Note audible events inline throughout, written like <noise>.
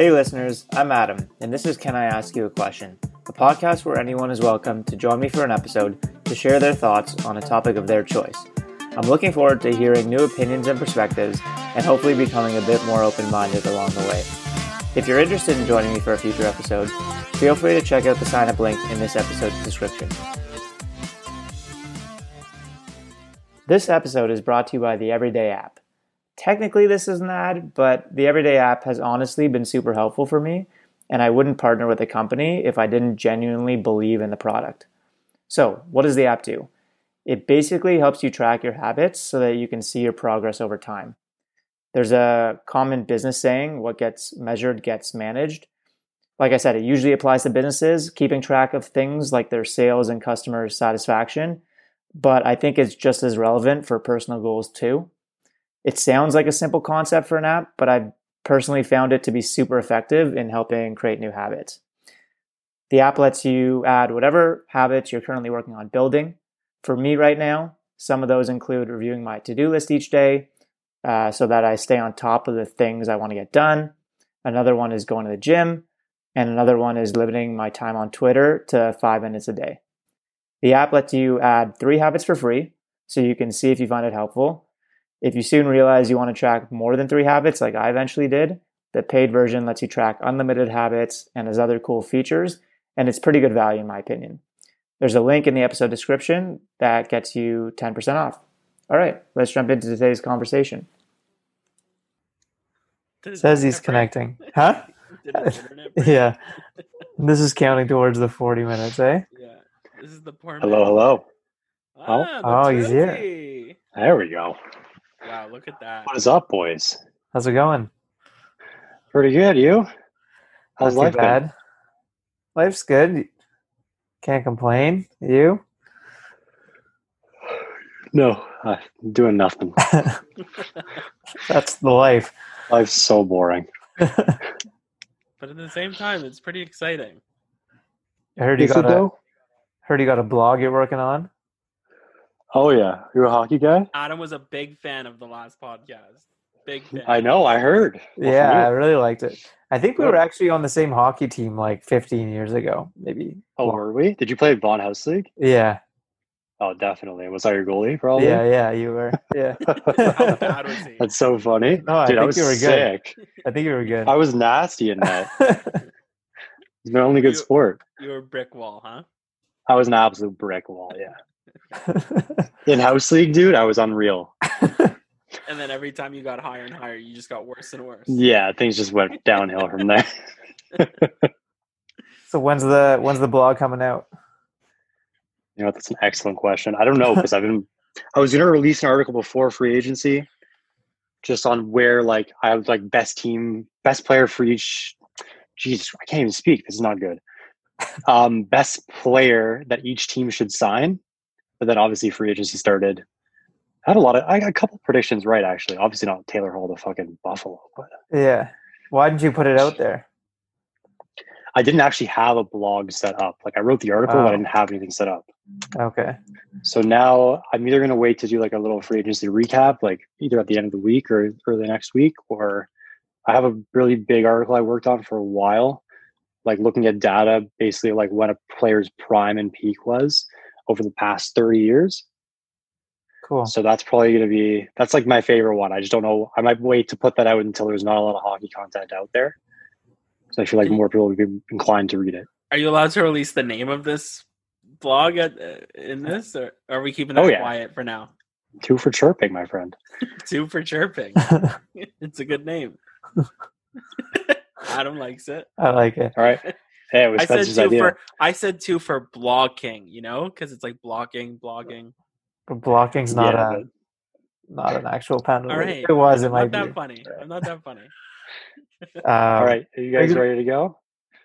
Hey, listeners, I'm Adam, and this is Can I Ask You a Question? A podcast where anyone is welcome to join me for an episode to share their thoughts on a topic of their choice. I'm looking forward to hearing new opinions and perspectives and hopefully becoming a bit more open minded along the way. If you're interested in joining me for a future episode, feel free to check out the sign up link in this episode's description. This episode is brought to you by the Everyday app. Technically, this is an ad, but the Everyday app has honestly been super helpful for me, and I wouldn't partner with a company if I didn't genuinely believe in the product. So, what does the app do? It basically helps you track your habits so that you can see your progress over time. There's a common business saying what gets measured gets managed. Like I said, it usually applies to businesses, keeping track of things like their sales and customer satisfaction, but I think it's just as relevant for personal goals too. It sounds like a simple concept for an app, but I've personally found it to be super effective in helping create new habits. The app lets you add whatever habits you're currently working on building. For me right now, some of those include reviewing my to do list each day uh, so that I stay on top of the things I want to get done. Another one is going to the gym. And another one is limiting my time on Twitter to five minutes a day. The app lets you add three habits for free so you can see if you find it helpful. If you soon realize you want to track more than three habits, like I eventually did, the paid version lets you track unlimited habits and has other cool features, and it's pretty good value in my opinion. There's a link in the episode description that gets you 10% off. All right, let's jump into today's conversation. Says he's connecting. Huh? <laughs> yeah. This is counting towards the 40 minutes, eh? Yeah. This is the poor Hello, hello. Ah, oh, he's here. There we go. Wow, look at that. What is up, boys? How's it going? Pretty good. You? How's Not life bad. Been? Life's good. Can't complain. You? No, I'm doing nothing. <laughs> That's the life. Life's so boring. <laughs> but at the same time, it's pretty exciting. I heard you Is got a, heard you got a blog you're working on. Oh yeah, you're a hockey guy. Adam was a big fan of the last podcast. Big fan. I know. I heard. Well, yeah, I really liked it. I think we were actually on the same hockey team like 15 years ago, maybe. Oh, were we? Did you play Vaughan House League? Yeah. Oh, definitely. Was I your goalie? Probably. Yeah, yeah, you were. Yeah. <laughs> That's so funny. No, I Dude, think I was you were sick. good. I think you were good. I was nasty in that. <laughs> it's my only good you, sport. You were a brick wall, huh? I was an absolute brick wall. Yeah. In house league, dude, I was unreal. and then every time you got higher and higher, you just got worse and worse. Yeah, things just went downhill from there. <laughs> so when's the when's the blog coming out? You know, that's an excellent question. I don't know because I've been, I was going to release an article before free agency, just on where like I was like best team, best player for each. Jesus, I can't even speak. This is not good. Um, best player that each team should sign, but then obviously free agency started. I had a lot of, I got a couple predictions right actually. Obviously not Taylor Hall, the fucking Buffalo, but yeah. Why didn't you put it out there? I didn't actually have a blog set up. Like I wrote the article, oh. but I oh. didn't have anything set up. Okay. So now I'm either going to wait to do like a little free agency recap, like either at the end of the week or early next week, or I have a really big article I worked on for a while, like looking at data, basically like when a player's prime and peak was over the past 30 years. Cool. So that's probably going to be that's like my favorite one. I just don't know. I might wait to put that out until there's not a lot of hockey content out there. So I feel like more people would be inclined to read it. Are you allowed to release the name of this blog at, uh, in this, or are we keeping that oh, yeah. quiet for now? Two for chirping, my friend. <laughs> Two for chirping. <laughs> it's a good name. <laughs> Adam likes it. I like it. All right. Hey, it was I said two idea. for I said two for blocking, you know, because it's like blocking, blogging. But blocking's not yeah, a but... not an actual penalty. All right. It was. It I'm might not be. that funny. I'm not that funny. <laughs> Um, All right, are you guys ready to go?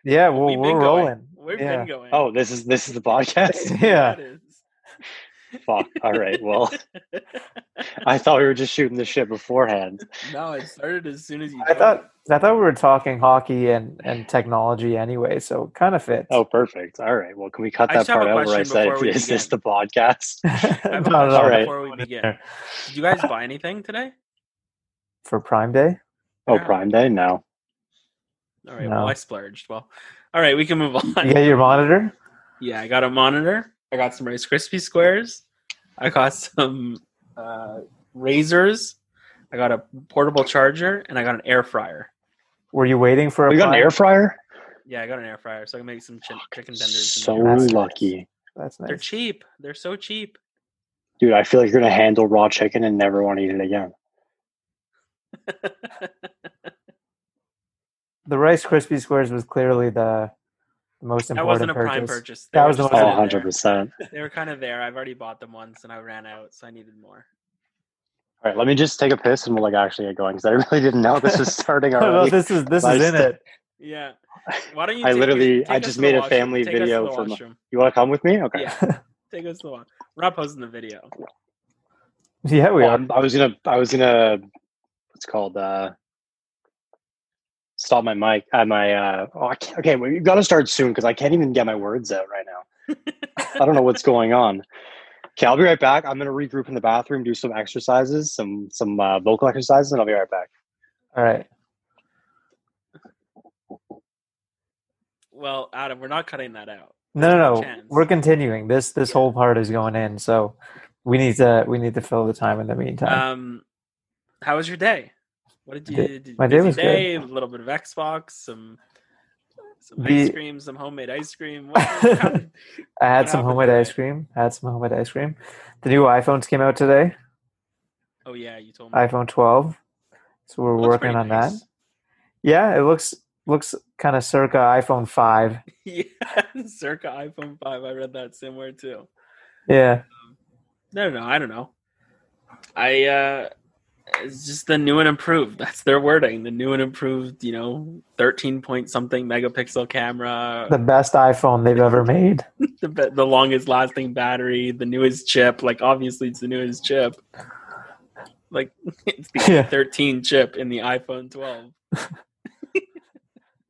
Yeah, well, We've we're rolling. Going. We've yeah. been going. Oh, this is this is the <laughs> podcast. yeah. Fuck. All right. Well, <laughs> I thought we were just shooting the shit beforehand. No, it started as soon as you. I thought I thought we were talking hockey and and technology anyway, so kind of fits. Oh, perfect. All right. Well, can we cut that part out where I said, "Is begin. this the podcast?" <laughs> all right. Before we begin, did you guys buy anything today for Prime Day? Oh, Prime Day? No. All right. No. Well, I splurged. Well, all right. We can move on. <laughs> You got your monitor? Yeah, I got a monitor. I got some Rice Krispie squares. I got some uh, razors. I got a portable charger, and I got an air fryer. Were you waiting for a you got an air fryer? Yeah, I got an air fryer, so I can make some chi- chicken tenders. in So there. That's nice. lucky. They're cheap. They're so cheap. Dude, I feel like you're gonna handle raw chicken and never want to eat it again. <laughs> The Rice Krispie Squares was clearly the, the most that important wasn't a prime purchase. purchase. That was the most Oh, 100 percent. They were kind of there. I've already bought them once, and I ran out, so I needed more. All right, let me just take a piss and we'll like actually get going because I <laughs> really didn't know this was starting <laughs> Oh, no, already. this is this is in just- it. Yeah. Why don't you? I take- literally- take I just made a family Take video the for my- You want to come with me? Okay. Yeah. <laughs> Take us to the one. We're not posting the video. Yeah, we Well, are. I'm- was gonna. I was gonna. What's called? Uh, stop my mic. Uh, my. Uh, oh, I can't, okay, well, you got to start soon because I can't even get my words out right now. <laughs> I don't know what's going on. Okay, I'll be right back. I'm gonna regroup in the bathroom, do some exercises, some some uh, vocal exercises, and I'll be right back. All right. Well, Adam, we're not cutting that out. No, no, no. chance. We're continuing. This this Yeah. whole part is going in, so we need to we need to fill the time in the meantime. Um, how was your day? What did you? Day- Did, my day was good. A little bit of Xbox, some some The- ice cream, some homemade ice cream. What, how <laughs> I had some homemade today? ice cream. I had some homemade ice cream. The new iPhones came out today. oh yeah, you told me. iPhone 12. So we're working on nice. that. Yeah, it looks looks kind of circa iPhone 5. <laughs> yeah, <laughs> circa iPhone five. I read that somewhere too. Yeah. No, no, I don't know. I uh it's just the new and improved. That's their wording. The new and improved, you know, thirteen point something megapixel camera, The best iPhone they've ever made. <laughs> the be- the longest lasting battery, the newest chip. Like obviously it's the newest chip. Like <laughs> it's the Yeah. 13 chip in the iPhone 12. <laughs>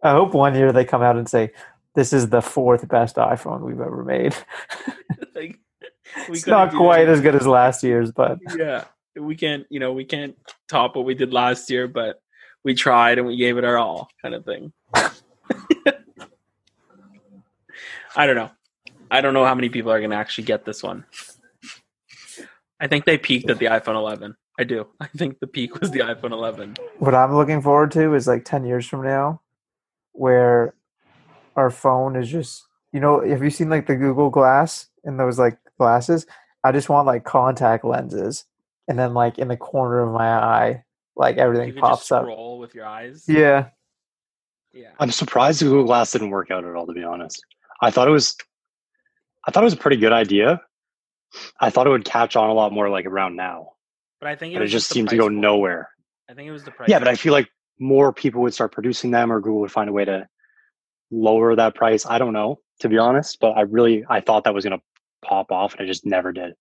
I hope one year they come out and say this is the fourth best iPhone we've ever made. like it's couldn't quite as good as last year's, but yeah we can't you know we can't top what we did last year but we tried and we gave it our all kind of thing. <laughs> I don't know. I don't know how many people are going to actually get this one. I think they peaked at the iphone 11 i do. <laughs> I think the peak was the iphone 11 what I'm looking forward to is like 10 years from now where our phone is just you know have you seen like the google glass and those like glasses? I just want like contact lenses and then like in the corner of my eye like everything could pops just up scroll with your eyes yeah yeah I'm surprised the Google Glass didn't work out at all. To be honest, I thought it was. I thought it was a pretty good idea. I thought it would catch on a lot more like around now, but i think it, but it was just seemed to go point. nowhere. i think it was the price Yeah, but I feel like more people would start producing them, or Google would find a way to lower that price. I don't know, to be honest, but I really I thought that was going to pop off, and it just never did.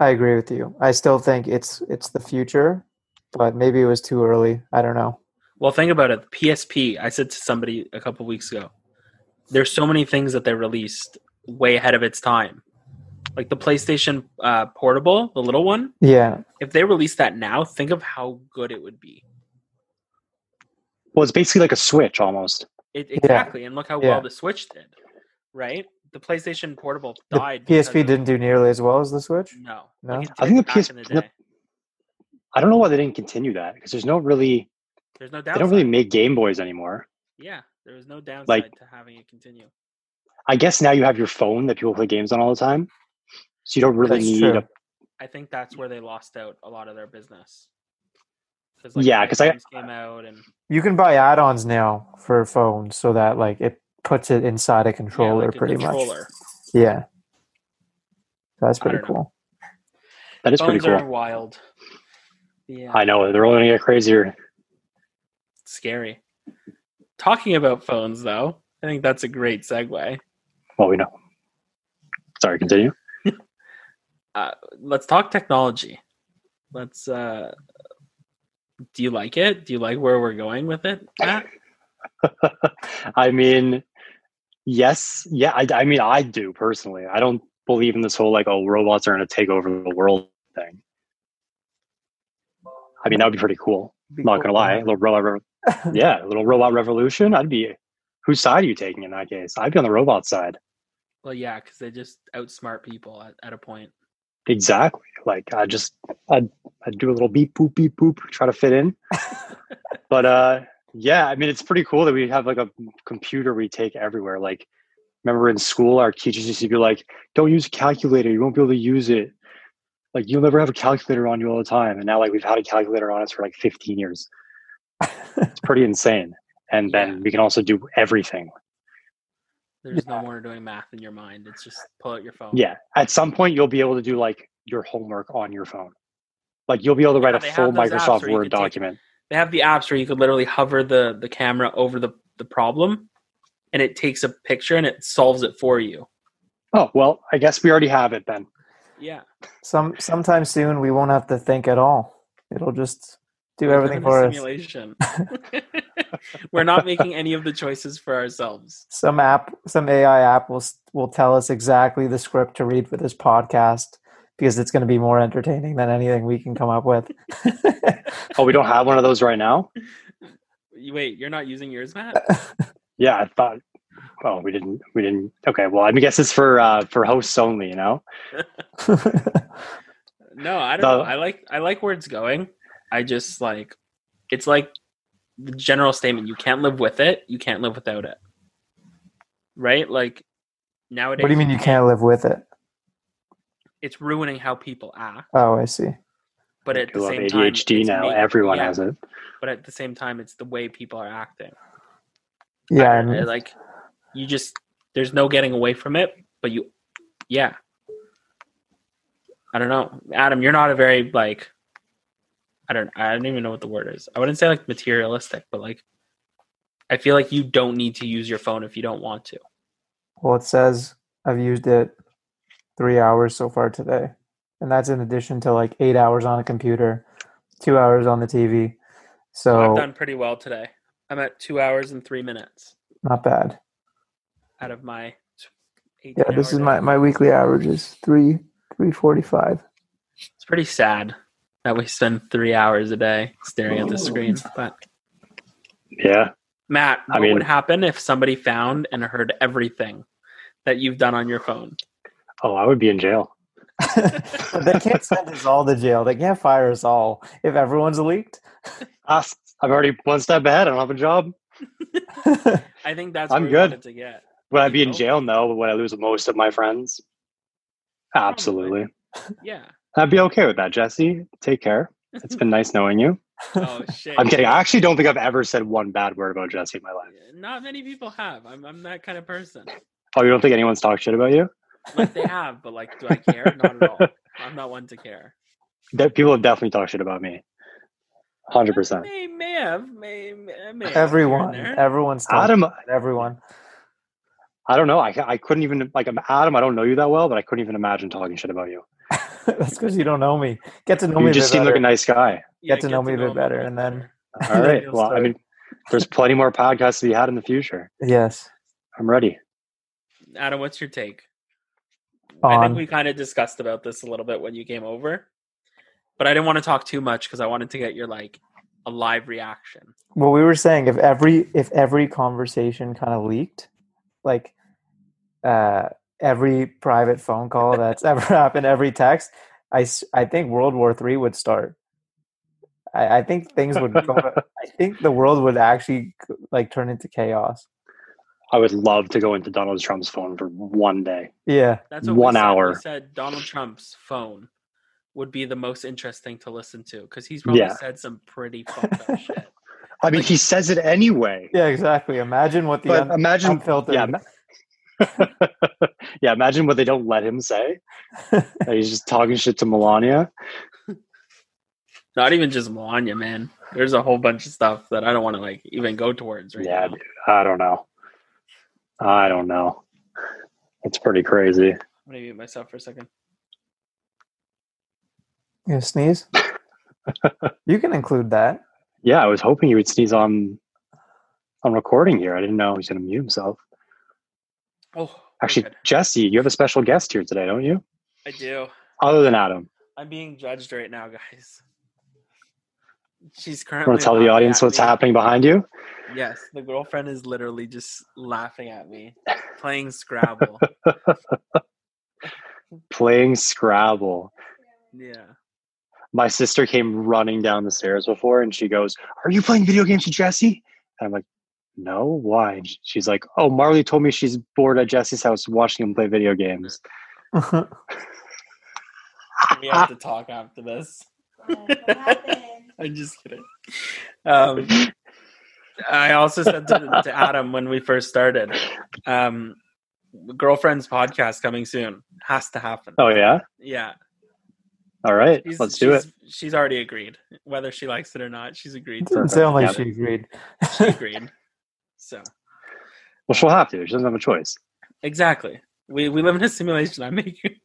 I agree with you i still think it's it's the future but maybe it was too early i don't know Well, think about it. PSP. I said to somebody a couple weeks ago, there's so many things that they released way ahead of its time. Like the PlayStation uh, Portable, the little one. yeah If they released that now, think of how good it would be. Well, it's basically like a Switch almost. It, exactly, and look how Yeah. well the Switch did. Right? The PlayStation Portable died. because psp didn't do nearly as well as the switch No, No? Like I think the back PS the the- I don't know why they didn't continue that because there's no really There's no they downside. don't really make Game Boys anymore. yeah, there was no downside Like- to having it continue. I guess now you have your phone that people play games on all the time, so you don't really That's need true. a I think that's where they lost out a lot of their business. Yeah, Cause I- came out and you can buy add-ons now for phones so that like it puts it inside a controller yeah, like a pretty controller. much yeah that's pretty don't know. cool that is pretty Phones cool. are wild. Yeah, I know they're only going to get crazier. scary. Talking about phones, though, I think that's a great segue. Well, we know. Sorry, continue. <laughs> Uh, let's talk technology. Let's. Uh, do you like it? Do you like where we're going with it? Matt? <laughs> I mean, yes, yeah. I, I mean, I do personally. I don't believe in this whole like, oh, robots are going to take over the world thing. I mean, that would be pretty cool. Be Not cool. gonna lie, little robot, <laughs> yeah, a little robot revolution. I'd be. Whose side are you taking in that case? I'd be on the robot side. Well, yeah, because they just outsmart people at, at a point. Exactly. Like I just I'd I'd do a little beep boop beep boop, try to fit in. <laughs> but uh yeah, I mean it's pretty cool that we have like a computer we take everywhere. Like remember in school our teachers used to be like, Don't use a calculator, you won't be able to use it. Like you'll never have a calculator on you all the time. And now like we've had a calculator on us for like 15 years. <laughs> it's pretty insane. And Yeah. then we can also do everything. There's no more doing math in your mind. It's just pull out your phone. Yeah. At some point you'll be able to do like your homework on your phone. Like you'll be able to write Yeah, a full have those apps Microsoft Word could take- document. They have the apps where you could literally hover the the camera over the the problem, and it takes a picture and it solves it for you. Oh well, I guess we already have it then. Yeah. Some sometime soon we won't have to think at all. It'll just do We're everything in a for us. simulation. <laughs> We're not making any of the choices for ourselves. Some app, some AI app will will tell us exactly the script to read for this podcast because it's going to be more entertaining than anything we can come up with. <laughs> Oh, we don't have one of those right now. Wait, you're not using yours, Matt? <laughs> Yeah, I thought. Oh, we didn't. We didn't. Okay, well, I guess it's for uh, for hosts only. You know. <laughs> No, I don't No. know. I like I like where it's going. I just like it's like the general statement. You can't live with it. You can't live without it. Right? Like nowadays. what do you mean you can't live with it? It's ruining how people act. Oh, I see. But at the same time, ADHD it's now. ma- Everyone yeah, has it. But at the same time, it's the way people are acting. Yeah, I- I mean, like you just there's no getting away from it. But you, yeah. I don't know, Adam. You're not a very like. I don't. I don't even know what the word is. I wouldn't say like materialistic, but like, I feel like you don't need to use your phone if you don't want to. well, it says I've used it three hours so far today, and that's in addition to like eight hours on a computer, two hours on the TV. So I've done pretty well today. I'm at two hours and three minutes not bad. out of my. 18 Yeah, this is day. my, my weekly average is three three forty five. It's pretty sad that we spend three hours a day staring at the screen. But Yeah. Matt, I what mean- would happen if somebody found and heard everything that you've done on your phone? Oh, I would be in jail. <laughs> they can't send us all to jail. They can't fire us all if everyone's leaked. Ah, <laughs> I'm already one step ahead. I don't have a job. <laughs> I think that's I'm good. to get. Would I be in jail? No. But would I lose most of my friends? Absolutely. Yeah. I'd be okay with that, Jesse. Take care. It's been nice knowing you. oh shit. I'm kidding. I actually don't think I've ever said one bad word about Jesse in my life. Not many people have. I'm I'm that kind of person. Oh, you don't think anyone's talked shit about you? Like they have, but like, do I care? Not at all. I'm not one to care. That people have definitely talked shit about me. Hundred percent. May may have may may, may have everyone, here and there. everyone's talking Adam, about everyone. I don't know. I I couldn't even like I'm Adam. I don't know you that well, but I couldn't even imagine talking shit about you. <laughs> That's because you don't know me. Get to know me. You a just bit seem like a nice guy. Yeah, Get to know me a bit him better, and then- All right. <laughs> Then right. you'll Well, I mean, there's plenty more podcasts to be had in the future. yes. I'm ready. Adam, what's your take? I think we kind of discussed about this a little bit when you came over, but I didn't want to talk too much because I wanted to get your like a live reaction. well, we were saying if every if every conversation kind of leaked, like uh, every private phone call that's <laughs> ever happened, every text, I I think World War Three would start. I, I think things would go. <laughs> I think the world would actually like turn into chaos. I would love to go into Donald Trump's phone for one day. Yeah, That's what One we said. hour. We said Donald Trump's phone would be the most interesting to listen to because he's probably Yeah. said some pretty fucked up <laughs> shit. I mean, he says it anyway. yeah, exactly. Imagine what the But un- imagine, unfiltered. yeah, ima- <laughs> yeah. Imagine what they don't let him say. <laughs> That he's just talking shit to Melania. Not even just Melania, man. There's a whole bunch of stuff that I don't want to like even go towards right yeah, now. dude, I don't know. I don't know. It's pretty crazy. I'm gonna mute myself for a second. You gonna sneeze? <laughs> you can include that. Yeah, I was hoping you would sneeze on on recording here. I didn't know he was going to mute himself. Oh, Actually, good. Jesse, you have a special guest here today, don't you? I do. Other than Adam. I'm being judged right now, guys. She's You currently. want to tell the audience what's me. happening behind you? Yes, the girlfriend is literally just laughing at me, <laughs> playing Scrabble. <laughs> Playing Scrabble. yeah. My sister came running down the stairs before and she goes, Are you playing video games with Jesse? And I'm like, No, why? And she's like, Oh, Marley told me she's bored at Jesse's house watching him play video games. <laughs> We have to talk after this. What happened? I'm just kidding. Um, I also said to, <laughs> to Adam when we first started, um, girlfriend's podcast coming soon has to happen. Oh, yeah? Yeah, All right. she's, Let's do it. she's- She's already agreed, whether she likes it or not. She's agreed. Didn't Perfect. sound like Yeah. she agreed. She agreed. <laughs> So Well, she'll have to. She doesn't have a choice. exactly, we we live in a simulation. I'm making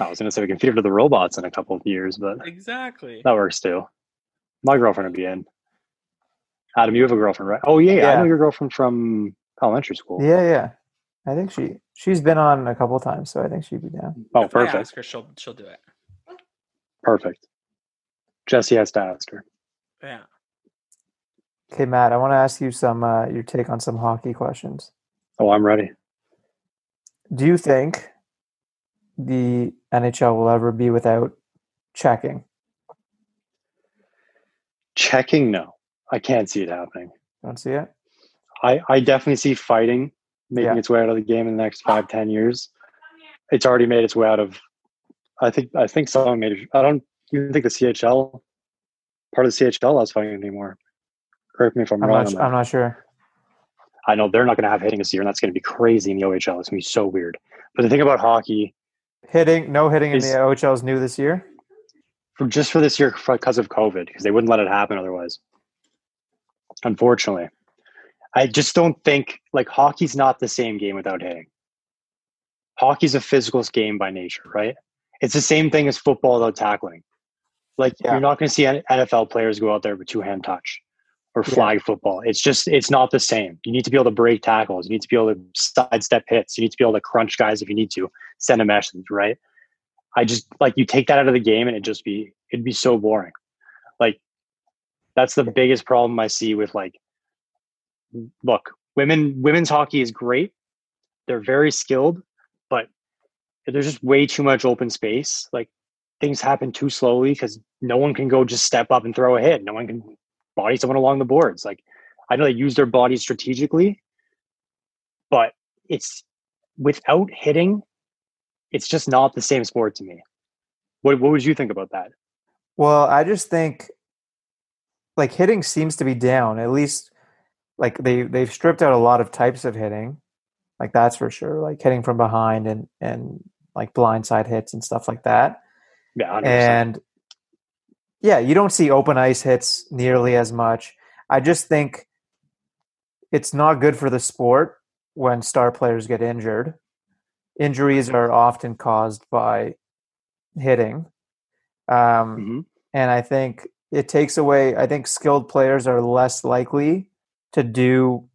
I was going to say we can feed her to the robots in a couple of years, but exactly. that works too. My girlfriend would be in. Adam, you have a girlfriend, right? Oh, yeah. yeah. I know your girlfriend from elementary school. Yeah, yeah. I think she she's been on a couple times, so I think she'd be down. Oh, if I perfect. ask her, she'll she'll do it. Perfect. Jesse has to ask her. Yeah. Okay, Matt, I want to ask you some uh, your take on some hockey questions. Oh, I'm ready. Do you think the NHL will ever be without checking? Checking, no. I can't see it happening. Don't see it. I, I definitely see fighting making Yeah. its way out of the game in the next five, ten years. It's already made its way out of I think I think someone made it I don't even think the CHL part of the CHL is fighting anymore. Correct me if I'm, I'm wrong. not. on su- that. I'm not sure. I know they're not going to have hitting this year, and that's going to be crazy in the OHL. It's going to be so weird. But the thing about hockey, Hitting, no hitting in the OHL is new this year. for just for this year, because of COVID, because they wouldn't let it happen otherwise. Unfortunately, I just don't think like hockey's not the same game without hitting. Hockey's a physical game by nature, right? It's the same thing as football without tackling. Like Yeah. you're not going to see NFL players go out there with two hand touch or Yeah. flag football. It's just it's not the same. You need to be able to break tackles. You need to be able to sidestep hits. You need to be able to crunch guys if you need to send a message, right? I just like you take that out of the game and it just be it'd be so boring. Like that's the biggest problem I see with like look, women women's hockey is great. They're very skilled, but there's just way too much open space. Like things happen too slowly because no one can go just step up and throw a hit. No one can body someone along the boards. Like I know they use their bodies strategically, but it's without hitting, it's just not the same sport to me. What what would you think about that? Well, I just think like hitting seems to be down. At least like they they've stripped out a lot of types of hitting. Like that's for sure. Like hitting from behind and and like blindside hits and stuff like that. Yeah, 100%. And yeah, you don't see open ice hits nearly as much. I just think it's not good for the sport when star players get injured. Injuries are often caused by hitting. Um, Mhm. and I think it takes away. I think skilled players are less likely to do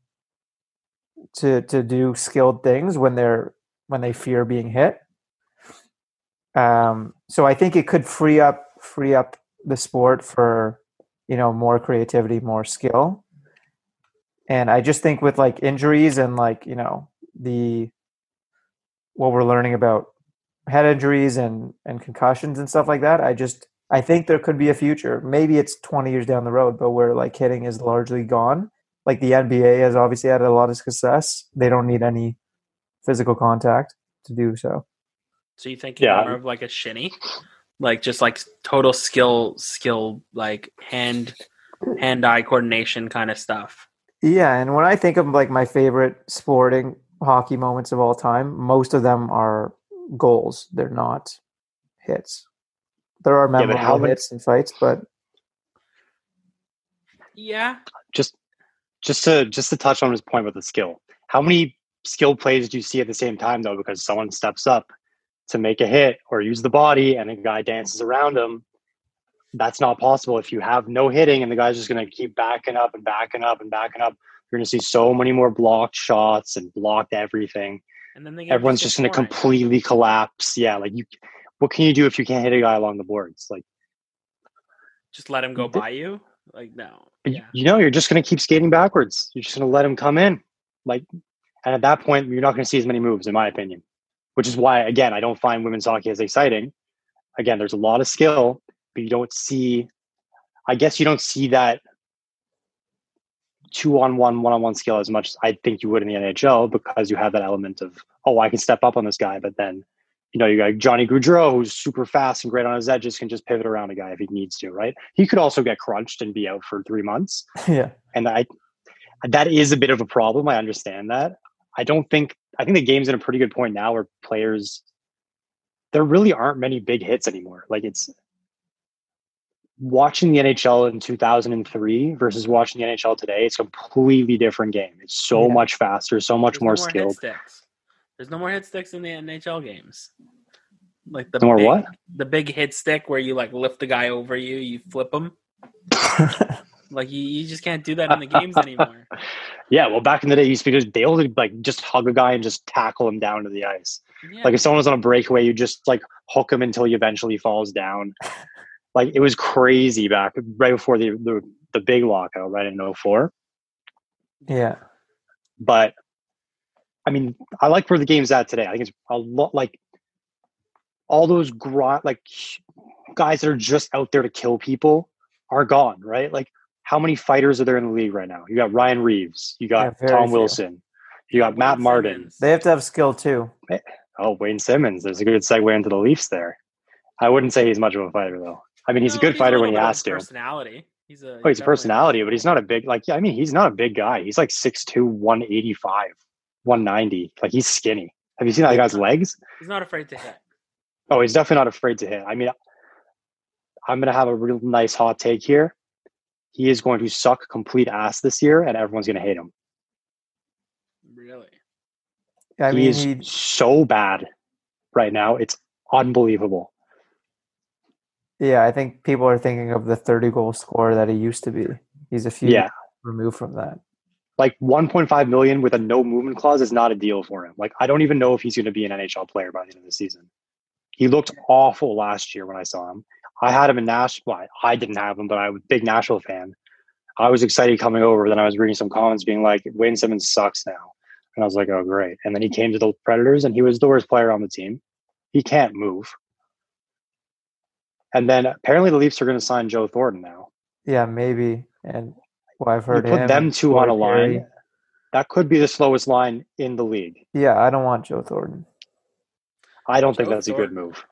to to do skilled things when they're when they fear being hit. Um, so I think it could free up free up the sport for you know more creativity, more skill. And I just think with like injuries and like you know the what we're learning about head injuries and and concussions and stuff like that, I just I think there could be a future. Maybe it's 20 years down the road, but where like hitting is largely gone. Like the NBA has obviously had a lot of success. They don't need any physical contact to do so. So you think Yeah. more of like a shinny, like just like total skill, skill, like hand, hand-eye coordination kind of stuff. Yeah, and when I think of like my favorite sporting hockey moments of all time, most of them are goals. They're not hits. There are but memorable how many- hits and fights, but Yeah, just just to just to touch on his point with the skill. How many skill plays do you see at the same time though? Because someone steps up to make a hit or use the body, and a guy dances around him. That's not possible if you have no hitting, and the guy's just going to keep backing up and backing up and backing up. You're going to see so many more blocked shots and blocked everything. and then they get Everyone's just going to completely collapse. Yeah, like you. What can you do if you can't hit a guy along the boards? Like Just let him go by you? Like no. Yeah. You know, you're just going to keep skating backwards. You're just going to let him come in. Like, and at that point, you're not going to see as many moves, in my opinion. Which is why, again, I don't find women's hockey as exciting. Again, there's a lot of skill, but you don't see. I guess you don't see that two on one, one on one skill as much as I think you would in the NHL because you have that element of, oh, I can step up on this guy, but then you know, you got Johnny Gaudreau, who's super fast and great on his edges, can just pivot around a guy if he needs to, right? He could also get crunched and be out for three months. <laughs> yeah. And I, that is a bit of a problem. I understand that. I don't think, I think the game's in a pretty good point now where players, there really aren't many big hits anymore. Like it's watching the NHL in 2003 versus watching the NHL today, it's a completely different game. It's so Yeah. much faster, so much There's more no hit skilled. There's no more hit sticks in the NHL games. Like the No more big, what? The big hit stick where you like lift the guy over you, you flip him. <laughs> Like you, you just can't do that in the games anymore. <laughs> Yeah, well, back in the day, you used to be just, they would like just hug a guy and just tackle him down to the ice. Yeah. Like if someone was on a breakaway, you just like hook him until he eventually falls down. <laughs> Like it was crazy back right before the the, the big lockout, right in 04. yeah. But I mean, I like where the game's at today. I think it's a lot like all those gr- like guys that are just out there to kill people are gone, right? Like how many fighters are there in the league right now? You got Ryan Reaves, you got Yeah, Tom few. Wilson, you got Matt Wayne Martin. Simmonds. They have to have skill too. Oh, Wayne Simmonds. There's a good segue into the Leafs there. I wouldn't say he's much of a fighter though. I mean, he's No, a good fighter when he little bit of has to. Personality. He's a. Oh, he's a personality, but he's not a big like. Yeah, I mean, he's not a big guy. He's like 6'2", 185, 190. Like he's skinny. Have you seen that guy's legs? He's not afraid to hit. Oh, he's definitely not afraid to hit. I mean, I'm gonna have a real nice hot take here. He is going to suck complete ass this year, and everyone's gonna hate him. Really. I he mean, is he, so bad right now. It's unbelievable. yeah, I think people are thinking of the 30 goal scorer that he used to be. He's a few Yeah. removed from that. like 1.5 million with a no movement clause is not a deal for him. Like I don't even know if he's going to be an NHL player by the end of the season. He looked awful last year when I saw him. I had him in Nashville. Well, I didn't have him, but I was a big Nashville fan. I was excited coming over. Then I was reading some comments being like, Wayne Simmonds sucks now. And I was like, oh, great. And then he came to the Predators and he was the worst player on the team. He can't move. And then apparently the Leafs are going to sign Joe Thornton now. Yeah, maybe. And well, I've You heard put him them and two on a Corey Perry. line. That could be the slowest line in the league. Yeah, I don't want Joe Thornton. I don't think Joe that's a good move.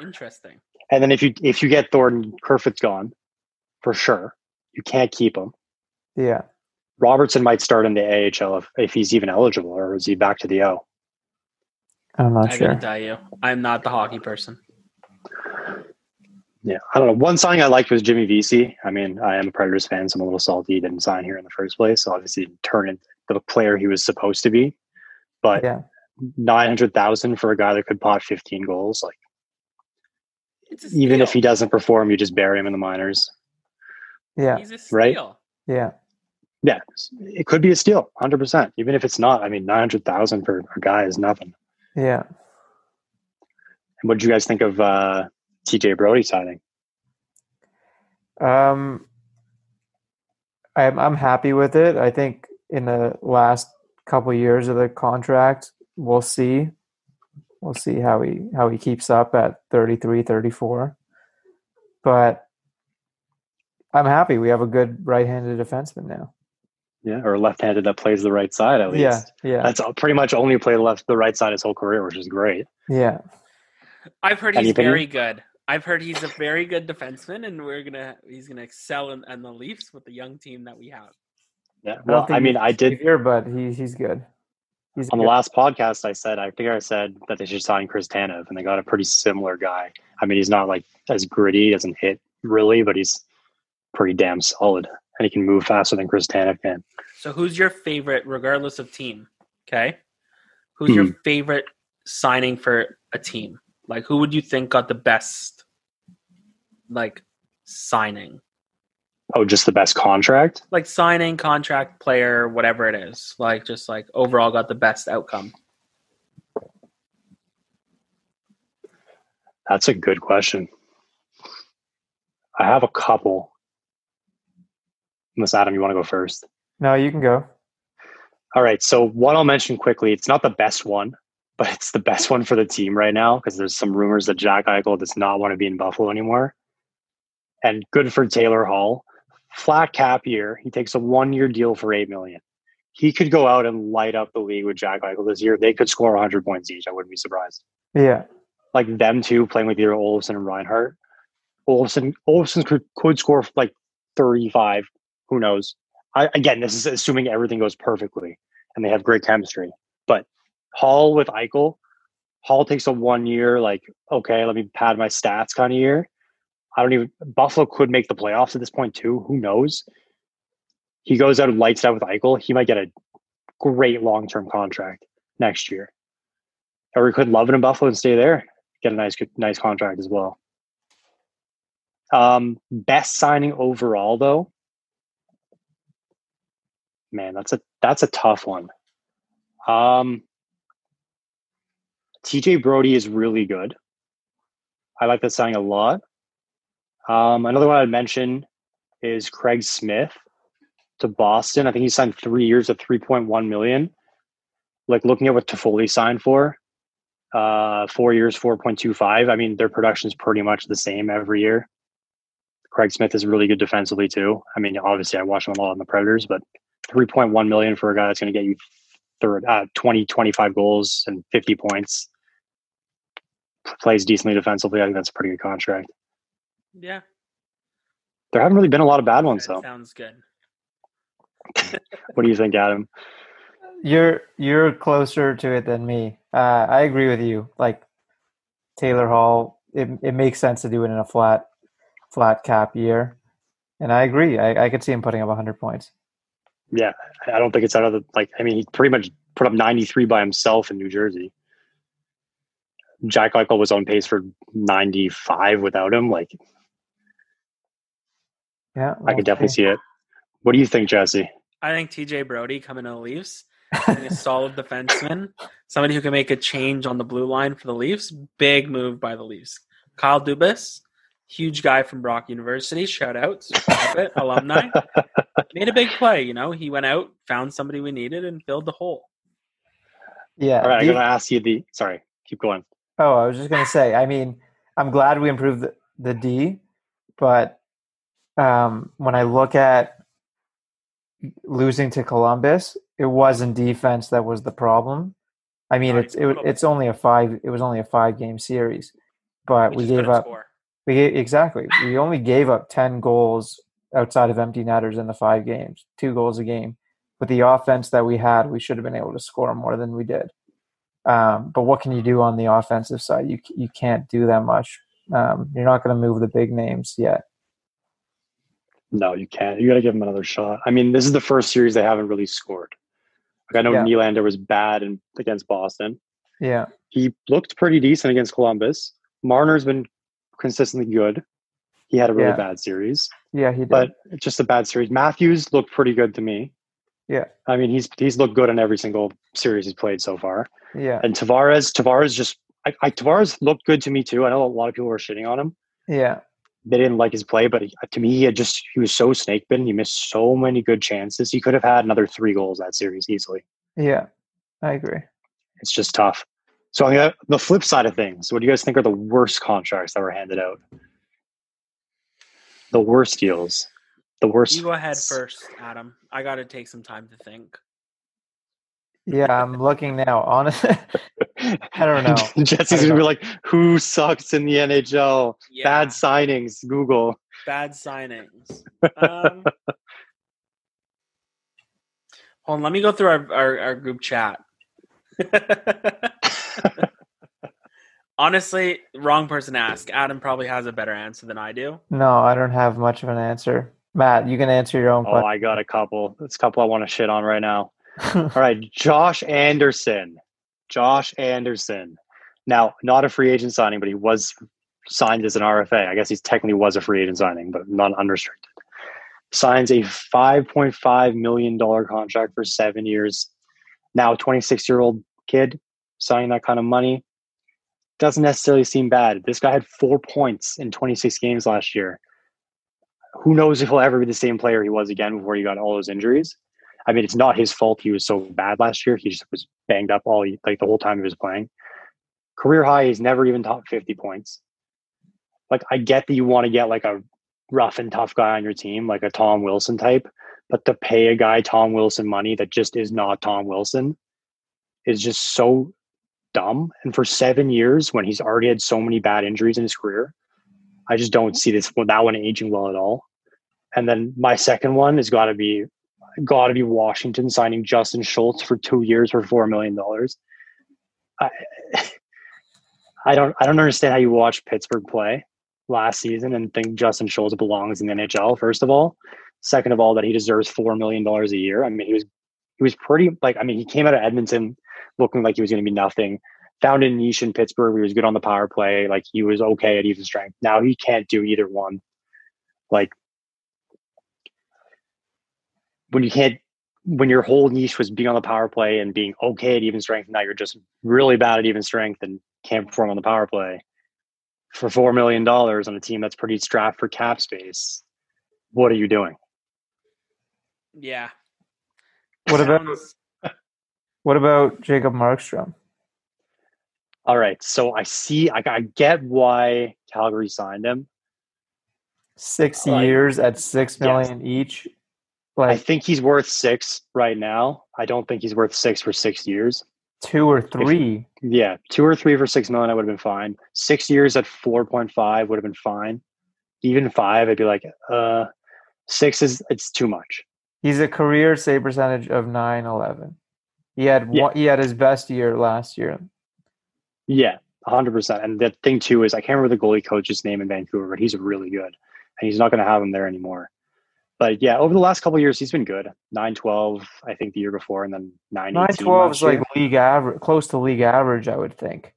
Interesting. And then if you if you get Thornton, Kerfoot's gone for sure. You can't keep him. Yeah. Robertson might start in the AHL if, if he's even eligible, or is he back to the O? I'm not I sure. gotta tell you, I'm not the hockey person. Yeah, I don't know. One signing I liked was Jimmy Vesey. I mean, I am a Predators fan, so I'm a little salty he didn't sign here in the first place. So obviously, didn't turn into the player he was supposed to be. But Yeah. nine hundred thousand for a guy that could pot fifteen goals, like It's a even if he doesn't perform, you just bury him in the minors. Yeah. he's a right? Yeah. Yeah, it could be a steal, hundred percent. Even if it's not, I mean, nine hundred thousand for a guy is nothing. Yeah. And what did you guys think of uh, TJ Brodie signing? Um, I'm I'm happy with it. I think in the last couple years of the contract, we'll see. We'll see how he how he keeps up at 33, 34. But I'm happy. We have a good right-handed defenseman now. Yeah, or left-handed that plays the right side at least. Yeah, yeah, That's pretty much only played left the right side his whole career, which is great. yeah. I've heard Any he's opinion? very good. I've heard he's a very good defenseman, and we're gonna he's gonna excel in, in the Leafs with the young team that we have. Yeah. Well, I mean, I did here, but he he's good. He's on the last podcast. I said I think I said that they should sign Chris Tanev, and they got a pretty similar guy. I mean, he's not like as gritty, doesn't hit really, but he's pretty damn solid, and he can move faster than Chris Tanev can. So, who's your favorite, regardless of team? Okay, who's your Hmm. favorite signing for a team? Like, who would you think got the best, like, signing? Oh, just the best contract. Like signing, contract, player, whatever it is. Like, just like overall got the best outcome. That's a good question. I have a couple. Miss Adam, you want to go first? No, you can go. All right. So one I'll mention quickly. It's not the best one, but it's the best one for the team right now because there's some rumors that Jack Eichel does not want to be in Buffalo anymore. And good for Taylor Hall. Flat cap year. He takes a one year deal for eight million. He could go out and light up the league with Jack Eichel this year. They could score 100 points each. I wouldn't be surprised. Yeah. Like them two playing with either Olofsson and Reinhart. Olofsson, Olofsson could, could score like 35. Who knows? I, again, this is assuming everything goes perfectly and they have great chemistry. But Hall with Eichel, Hall takes a one year, like, okay, let me pad my stats kind of year. I don't even, Buffalo could make the playoffs at this point too. Who knows? He goes out and lights out with Eichel. He might get a great long term contract next year. Or he could love it in Buffalo and stay there, get a nice, nice contract as well. Um, best signing overall, though. Man, that's a that's a tough one. Um, TJ Brodie is really good. I like that signing a lot. Um, another one I'd mention is Craig Smith to Boston. I think he signed three years at 3.1 million. Like looking at what Toffoli signed for, uh, four years, 4.25. I mean, their production is pretty much the same every year. Craig Smith is really good defensively too. I mean, obviously I watch him a lot on the Predators, but 3.1 million for a guy that's going to get you third, uh, 20, 25 goals and 50 points. Plays decently defensively. I think that's a pretty good contract. Yeah. There haven't really been a lot of bad ones though. Sounds good. <laughs> what do you think, Adam? You're you're closer to it than me. Uh, I agree with you. Like Taylor Hall, it it makes sense to do it in a flat flat cap year, and I agree. I, I could see him putting up 100 points. Yeah, I don't think it's out of the like. I mean, he pretty much put up 93 by himself in New Jersey. Jack Eichel was on pace for 95 without him. Like, yeah, I could definitely see it. What do you think, Jesse? I think TJ Brodie coming to the Leafs, a solid defenseman, somebody who can make a change on the blue line for the Leafs. Big move by the Leafs. Kyle Dubas, huge guy from Brock University. Shout out, it, alumni. <laughs> Made a big play. You know, he went out, found somebody we needed, and filled the hole. Yeah. All right, I'm going to ask you the. Sorry, keep going. Oh, I was just going to say. I mean, I'm glad we improved the, the D, but um, when I look at losing to Columbus, it wasn't defense that was the problem. I mean, it's it, it's only a five. It was only a five game series, but we, we gave up. Score. We gave, exactly. We only gave up ten goals outside of empty netters in the five games, two goals a game. With the offense that we had, we should have been able to score more than we did. Um, but what can you do on the offensive side? You you can't do that much. Um, you're not going to move the big names yet. No, you can't. You got to give them another shot. I mean, this is the first series they haven't really scored. Like I know yeah. Nylander was bad in, against Boston. Yeah, he looked pretty decent against Columbus. Marner's been consistently good. He had a really yeah. bad series. Yeah, he did. But it's just a bad series. Matthews looked pretty good to me. Yeah. I mean, he's he's looked good in every single series he's played so far. Yeah. And Tavares, Tavares just I, I Tavares looked good to me too. I know a lot of people were shitting on him. Yeah they didn't like his play, but he, to me, he had just he was so snake bitten. He missed so many good chances. He could have had another three goals that series easily. Yeah, I agree. It's just tough. So on the, the flip side of things, what do you guys think are the worst contracts that were handed out? The worst deals. The worst. You go ahead first, Adam. I got to take some time to think. Yeah, I'm looking now. Honestly, <laughs> I don't know. <laughs> Jesse's gonna know. be like, "Who sucks in the NHL? Yeah. Bad signings." Google. Bad signings. Um, <laughs> hold on, let me go through our, our, our group chat. Honestly, wrong person to ask. Adam probably has a better answer than I do. No, I don't have much of an answer. Matt, you can answer your own. Oh, question. I got a couple. It's a couple I want to shit on right now. All right, Josh Anderson. Josh Anderson. Now, not a free agent signing, but he was signed as an RFA. I guess he technically was a free agent signing, but not unrestricted. Signs a $5.5 million contract for seven years. Now, 26 year old kid signing that kind of money doesn't necessarily seem bad. This guy had four points in 26 games last year. who knows if he'll ever be the same player he was again before he got all those injuries. I mean, it's not his fault he was so bad last year. He just was banged up all like the whole time he was playing. Career high, he's never even top 50 points. Like, I get that you want to get like a rough and tough guy on your team, like a Tom Wilson type, but to pay a guy Tom Wilson money that just is not Tom Wilson is just so dumb. And for seven years, when he's already had so many bad injuries in his career, I just don't see this that one aging well at all. And then my second one has got to be got to be Washington signing Justin Schultz for two years for four million dollars. I, <laughs> I don't I don't understand how you watch Pittsburgh play last season and think Justin Schultz belongs in the NHL. First of all, second of all, that he deserves four million dollars a year. I mean, he was he was pretty like I mean, he came out of Edmonton looking like he was going to be nothing. Found a niche in Pittsburgh. He was good on the power play. Like he was okay at even strength. Now he can't do either one. Like when you can't when your whole niche was being on the power play and being okay at even strength, now you're just really bad at even strength and can't perform on the power play for four million dollars on a team that's pretty strapped for cap space. What are you doing? Yeah. What about <laughs> what about Jacob Markstrom? All right, so I see. I, I get why Calgary signed him. Six Like- years at six million each. I think he's worth six right now. I don't think he's worth six for six years. two or three. Yeah, two or three for six million, I would have been fine. Six years at four point five would have been fine. Even five, I'd be like, uh, six is it's too much. He's a career save percentage of nine eleven. He had Yeah. one, he had his best year last year. Yeah, hundred percent. And the thing too is, I can't remember the goalie coach's name in Vancouver, but he's really good, and he's not going to have him there anymore. But yeah, over the last couple of years, he's been good. Nine twelve, I think, the year before, and then nine Nine eighteen twelve last is like year. league average, close to league average, I would think.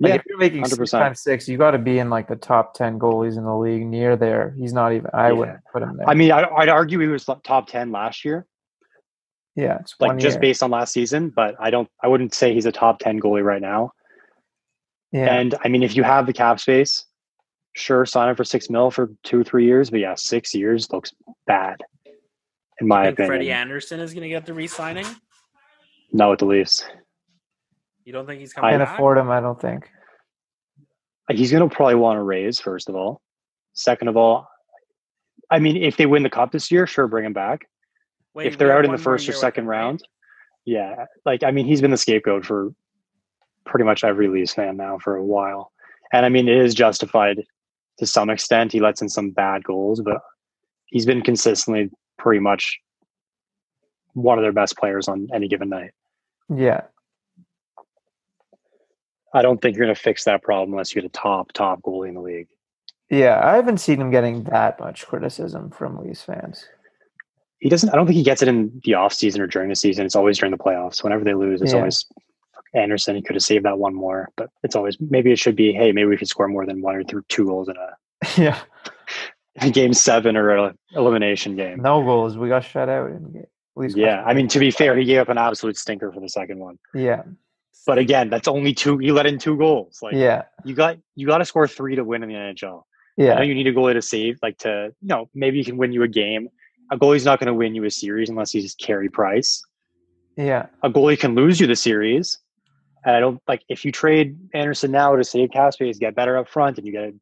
Like Yeah, if you're making six 100%. times six, you got to be in like the top ten goalies in the league. Near there, he's not even. I Yeah. wouldn't put him there. I mean, I, I'd argue he was top ten last year, yeah, it's like just year. based on last season. But I don't, I wouldn't say he's a top ten goalie right now. yeah, And I mean, if you have the cap space, sure, sign him for six mil for two, three years. But yeah, six years looks bad, in my I think opinion. Freddie Andersen is going to get the re-signing. Not with the Leafs. You don't think he's coming can't back? afford him. I don't think. He's going to probably want to raise, first of all. Second of all, I mean, if they win the cup this year, sure, bring him back. Wait, if they're out in the first or year with second him, round, yeah, like I mean, he's been the scapegoat for pretty much every Leafs fan now for a while, and I mean, it is justified to some extent. He lets in some bad goals, but he's been consistently pretty much one of their best players on any given night. Yeah, I don't think you're going to fix that problem unless you get a top top goalie in the league. yeah. I haven't seen him getting that much criticism from Leafs fans. He doesn't. I don't think he gets it in the off season or during the season. It's always during the playoffs. Whenever they lose, it's Yeah. always Andersen. He could have saved that one more, but it's always maybe it should be. Hey, maybe we could score more than one or two goals in a, <laughs> yeah, a <laughs> game seven or a elimination game. no goals. We got shut out in Yeah, I mean to be fair, he gave up an absolute stinker for the second one. yeah, But again, that's only two. He let in two goals. Like yeah, you got you got to score three to win in the NHL. I know yeah, you need a goalie to save, like to you know maybe he can win you a game. A goalie's not going to win you a series unless he's Carey Price. yeah, a goalie can lose you the series. And I don't like if you trade Andersen now to save cap space, get better up front, and you get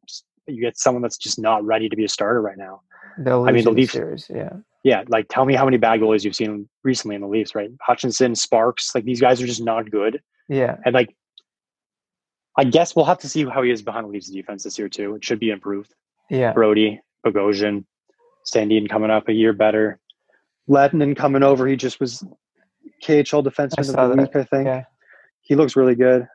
you get someone that's just not ready to be a starter right now. They'll I mean, the Leafs- series. Yeah, Yeah, like tell me how many bad goalies you've seen recently in the Leafs, right? Hutchinson, Sparks, like these guys are just not good. yeah, And like, I guess we'll have to see how he is behind the Leafs defense this year too. It should be improved. yeah. Brodie, Bogosian, Sandin coming up a year better. Lehtonen coming over. He just was KHL defenseman of the that. week, I think. Yeah. He looks really good.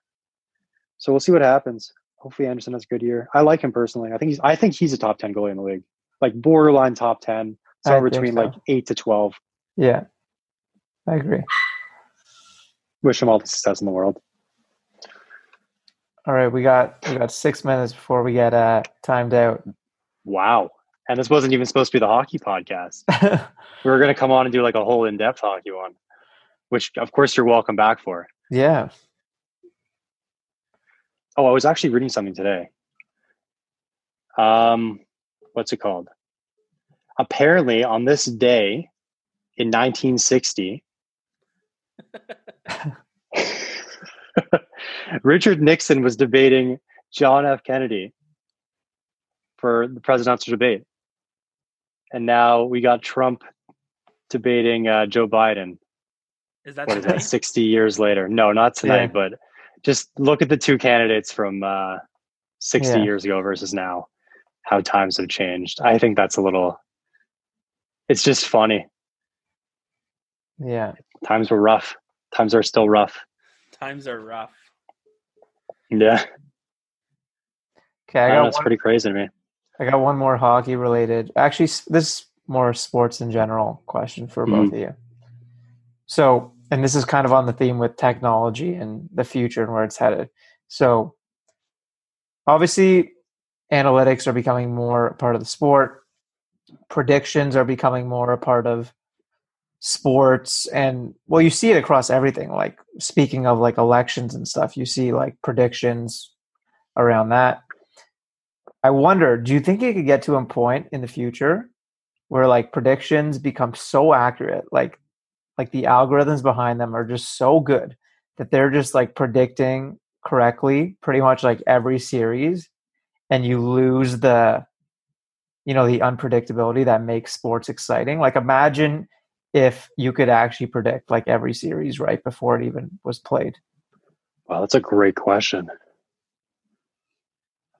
So we'll see what happens. Hopefully Andersen has a good year. I like him personally. I think he's I think he's a top ten goalie in the league. Like borderline top ten. Somewhere between so. like eight to twelve. Yeah, I agree. Wish him all the success in the world. All right, we got we got six minutes before we get uh timed out. Wow. And this wasn't even supposed to be the hockey podcast. <laughs> We were gonna come on and do like a whole in-depth hockey one. Which of course you're welcome back for. Yeah. Oh, I was actually reading something today. Um, what's it called? apparently on this day in 1960, <laughs> <laughs> Richard Nixon was debating John F. Kennedy for the presidential debate. And now we got Trump debating uh, Joe Biden. Is that What is that, 60 years later? No, not tonight, Yeah. but just look at the two candidates from uh, 60 Yeah. years ago versus now, how times have changed. I think that's a little, it's just funny. Yeah. Times were rough. Times are still rough. Times are rough. Yeah, Okay, I I got know, one, it's pretty crazy to me. I got one more hockey related. Actually, this is more sports in general question for both of you. So, and this is kind of on the theme with technology and the future and where it's headed. So, obviously, analytics are becoming more a part of the sport. Predictions are becoming more a part of sports and well you see it across everything like speaking of like elections and stuff you see like predictions around that I wonder, do you think it could get to a point in the future where like predictions become so accurate, like like the algorithms behind them are just so good that they're just like predicting correctly pretty much like every series and you lose the you know the unpredictability that makes sports exciting. Like imagine if you could actually predict like every series right before it even was played. Wow, that's a great question. I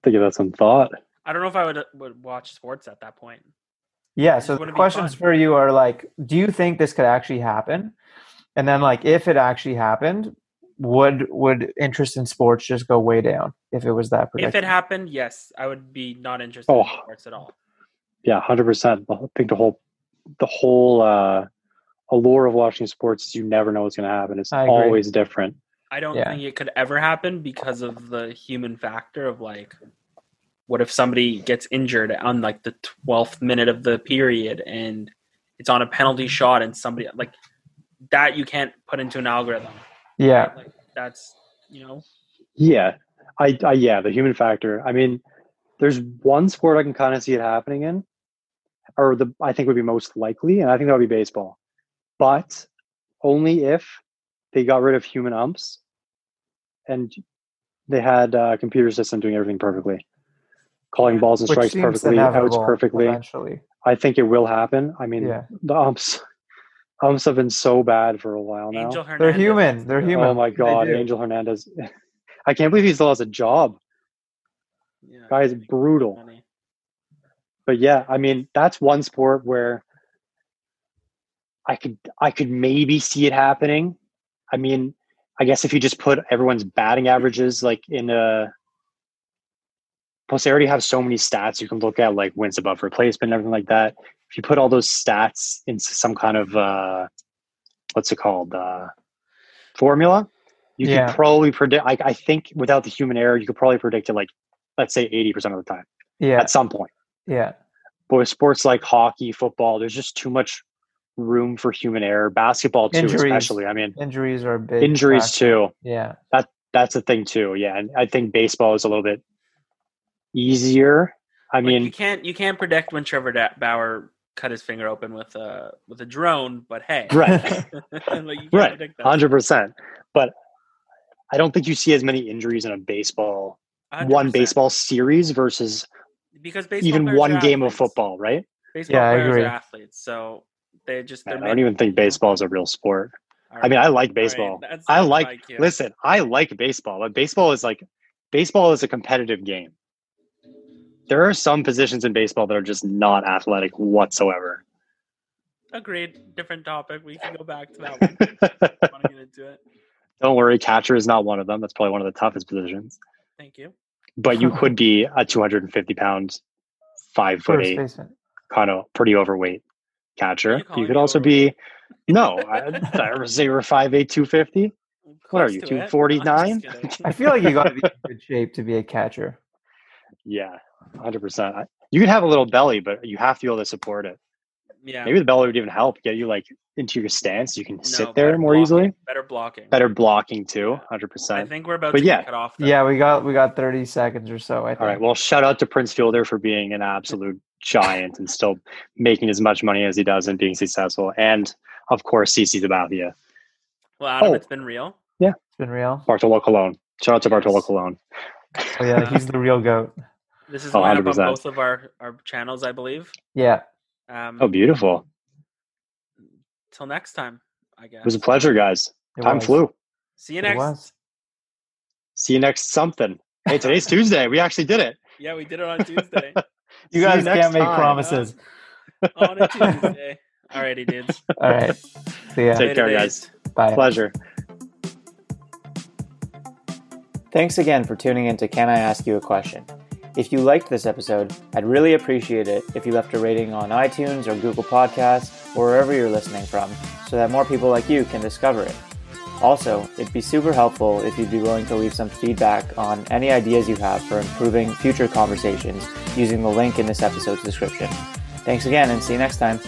think give that some thought. I don't know if I would uh, would watch sports at that point. Yeah. So the questions for you are like, do you think this could actually happen? And then like, if it actually happened, would would interest in sports just go way down if it was that If it happened, yes, I would be not interested Oh. in sports at all. Yeah, hundred percent. I think the whole the whole uh allure of watching sports is you never know what's gonna happen. It's always different. I don't Yeah. think it could ever happen because of the human factor of like, what if somebody gets injured on like the twelfth minute of the period and it's on a penalty shot and somebody like that you can't put into an algorithm. yeah. Like that's you know Yeah. I, I yeah, the human factor. I mean, there's one sport I can kind of see it happening in, or the I think would be most likely, and I think that would be baseball. But only if they got rid of human umps and they had a computer system doing everything perfectly. Calling balls and Which strikes perfectly, outs inevitable perfectly. eventually. I think it will happen. I mean, Yeah. the umps <laughs> umps have been so bad for a while now. Angel They're human. They're oh human. Oh my god. Angel Hernandez. <laughs> I can't believe he still has a job. Yeah, Guy is brutal. funny. But yeah, I mean, that's one sport where I could I could maybe see it happening. I mean, I guess if you just put everyone's batting averages like in a plus they already have so many stats you can look at like wins above replacement and everything like that. If you put all those stats into some kind of uh what's it called? Uh formula, you Yeah. could probably predict like I think without the human error, you could probably predict it like let's say 80% of the time Yeah. at some point. Yeah. But with sports like hockey, football, there's just too much room for human error. Basketball too, Injuries. especially. I mean, Injuries are big. injuries factor. too. Yeah. That That's a thing too. Yeah, and I think baseball is a little bit easier. I Like, you can't you can't predict when Trevor Da- Bauer cut his finger open with a with a drone, but hey, right, <laughs> like, right, hundred percent. But I don't think you see as many injuries in a baseball one 100%. baseball series versus because baseball even one are game of football, right? Baseball Yeah, I players agree. are athletes, so they just they're Man, I don't even think baseball is a real sport. All I mean, I like baseball. that's I not like listen, I like baseball, but baseball is like baseball is a competitive game. There are some positions in baseball that are just not athletic whatsoever. Agreed. Different topic. We can go back to that <laughs> one. Want to get into it? Don't worry, catcher is not one of them. That's probably one of the toughest positions. Thank you. But you <laughs> could be a 250 pound, five foot First eight, baseman. kind of pretty overweight catcher. you You, could me also be <laughs> no. I, did I ever say you were five eight, two fifty. What are you, to it. No, I'm 249? I feel like you got to be in good shape to be a catcher. Yeah, hundred percent. You can have a little belly, but you have to be able to support it. Yeah. Maybe the belly would even help get you like into your stance. You can No, sit there more blocking. easily. Better blocking. Better blocking too, hundred I percent. think we're about But to yeah. cut off. though. Yeah, we got we got 30 seconds or so. I think. All right. Well, shout out to Prince Fielder for being an absolute giant and still making as much money as he does and being successful. And of course, CC Sabathia, Well, Adam, Oh. it's been real. Yeah, it's been real. Bartolo Colon. Shout out to Bartolo Yes. Colon. Oh yeah, he's <laughs> the real goat. This is Oh, going on 100%. both of our, our channels, I believe. Yeah. Um, Oh, beautiful. Till next time, I guess. It was a pleasure, guys. it Time was. flew. See you next. See you next something. Hey, today's <laughs> Tuesday. We actually did it. Yeah, we did it on Tuesday. <laughs> You See guys next can't make time. promises. <laughs> on a Tuesday. Alrighty, dudes. All right. See ya. Take care, Later, guys. Bye. Pleasure. Thanks again for tuning in to Can I Ask You a Question? If you liked this episode, I'd really appreciate it if you left a rating on iTunes or Google Podcasts or wherever you're listening from so that more people like you can discover it. Also, it'd be super helpful if you'd be willing to leave some feedback on any ideas you have for improving future conversations using the link in this episode's description. Thanks again and see you next time.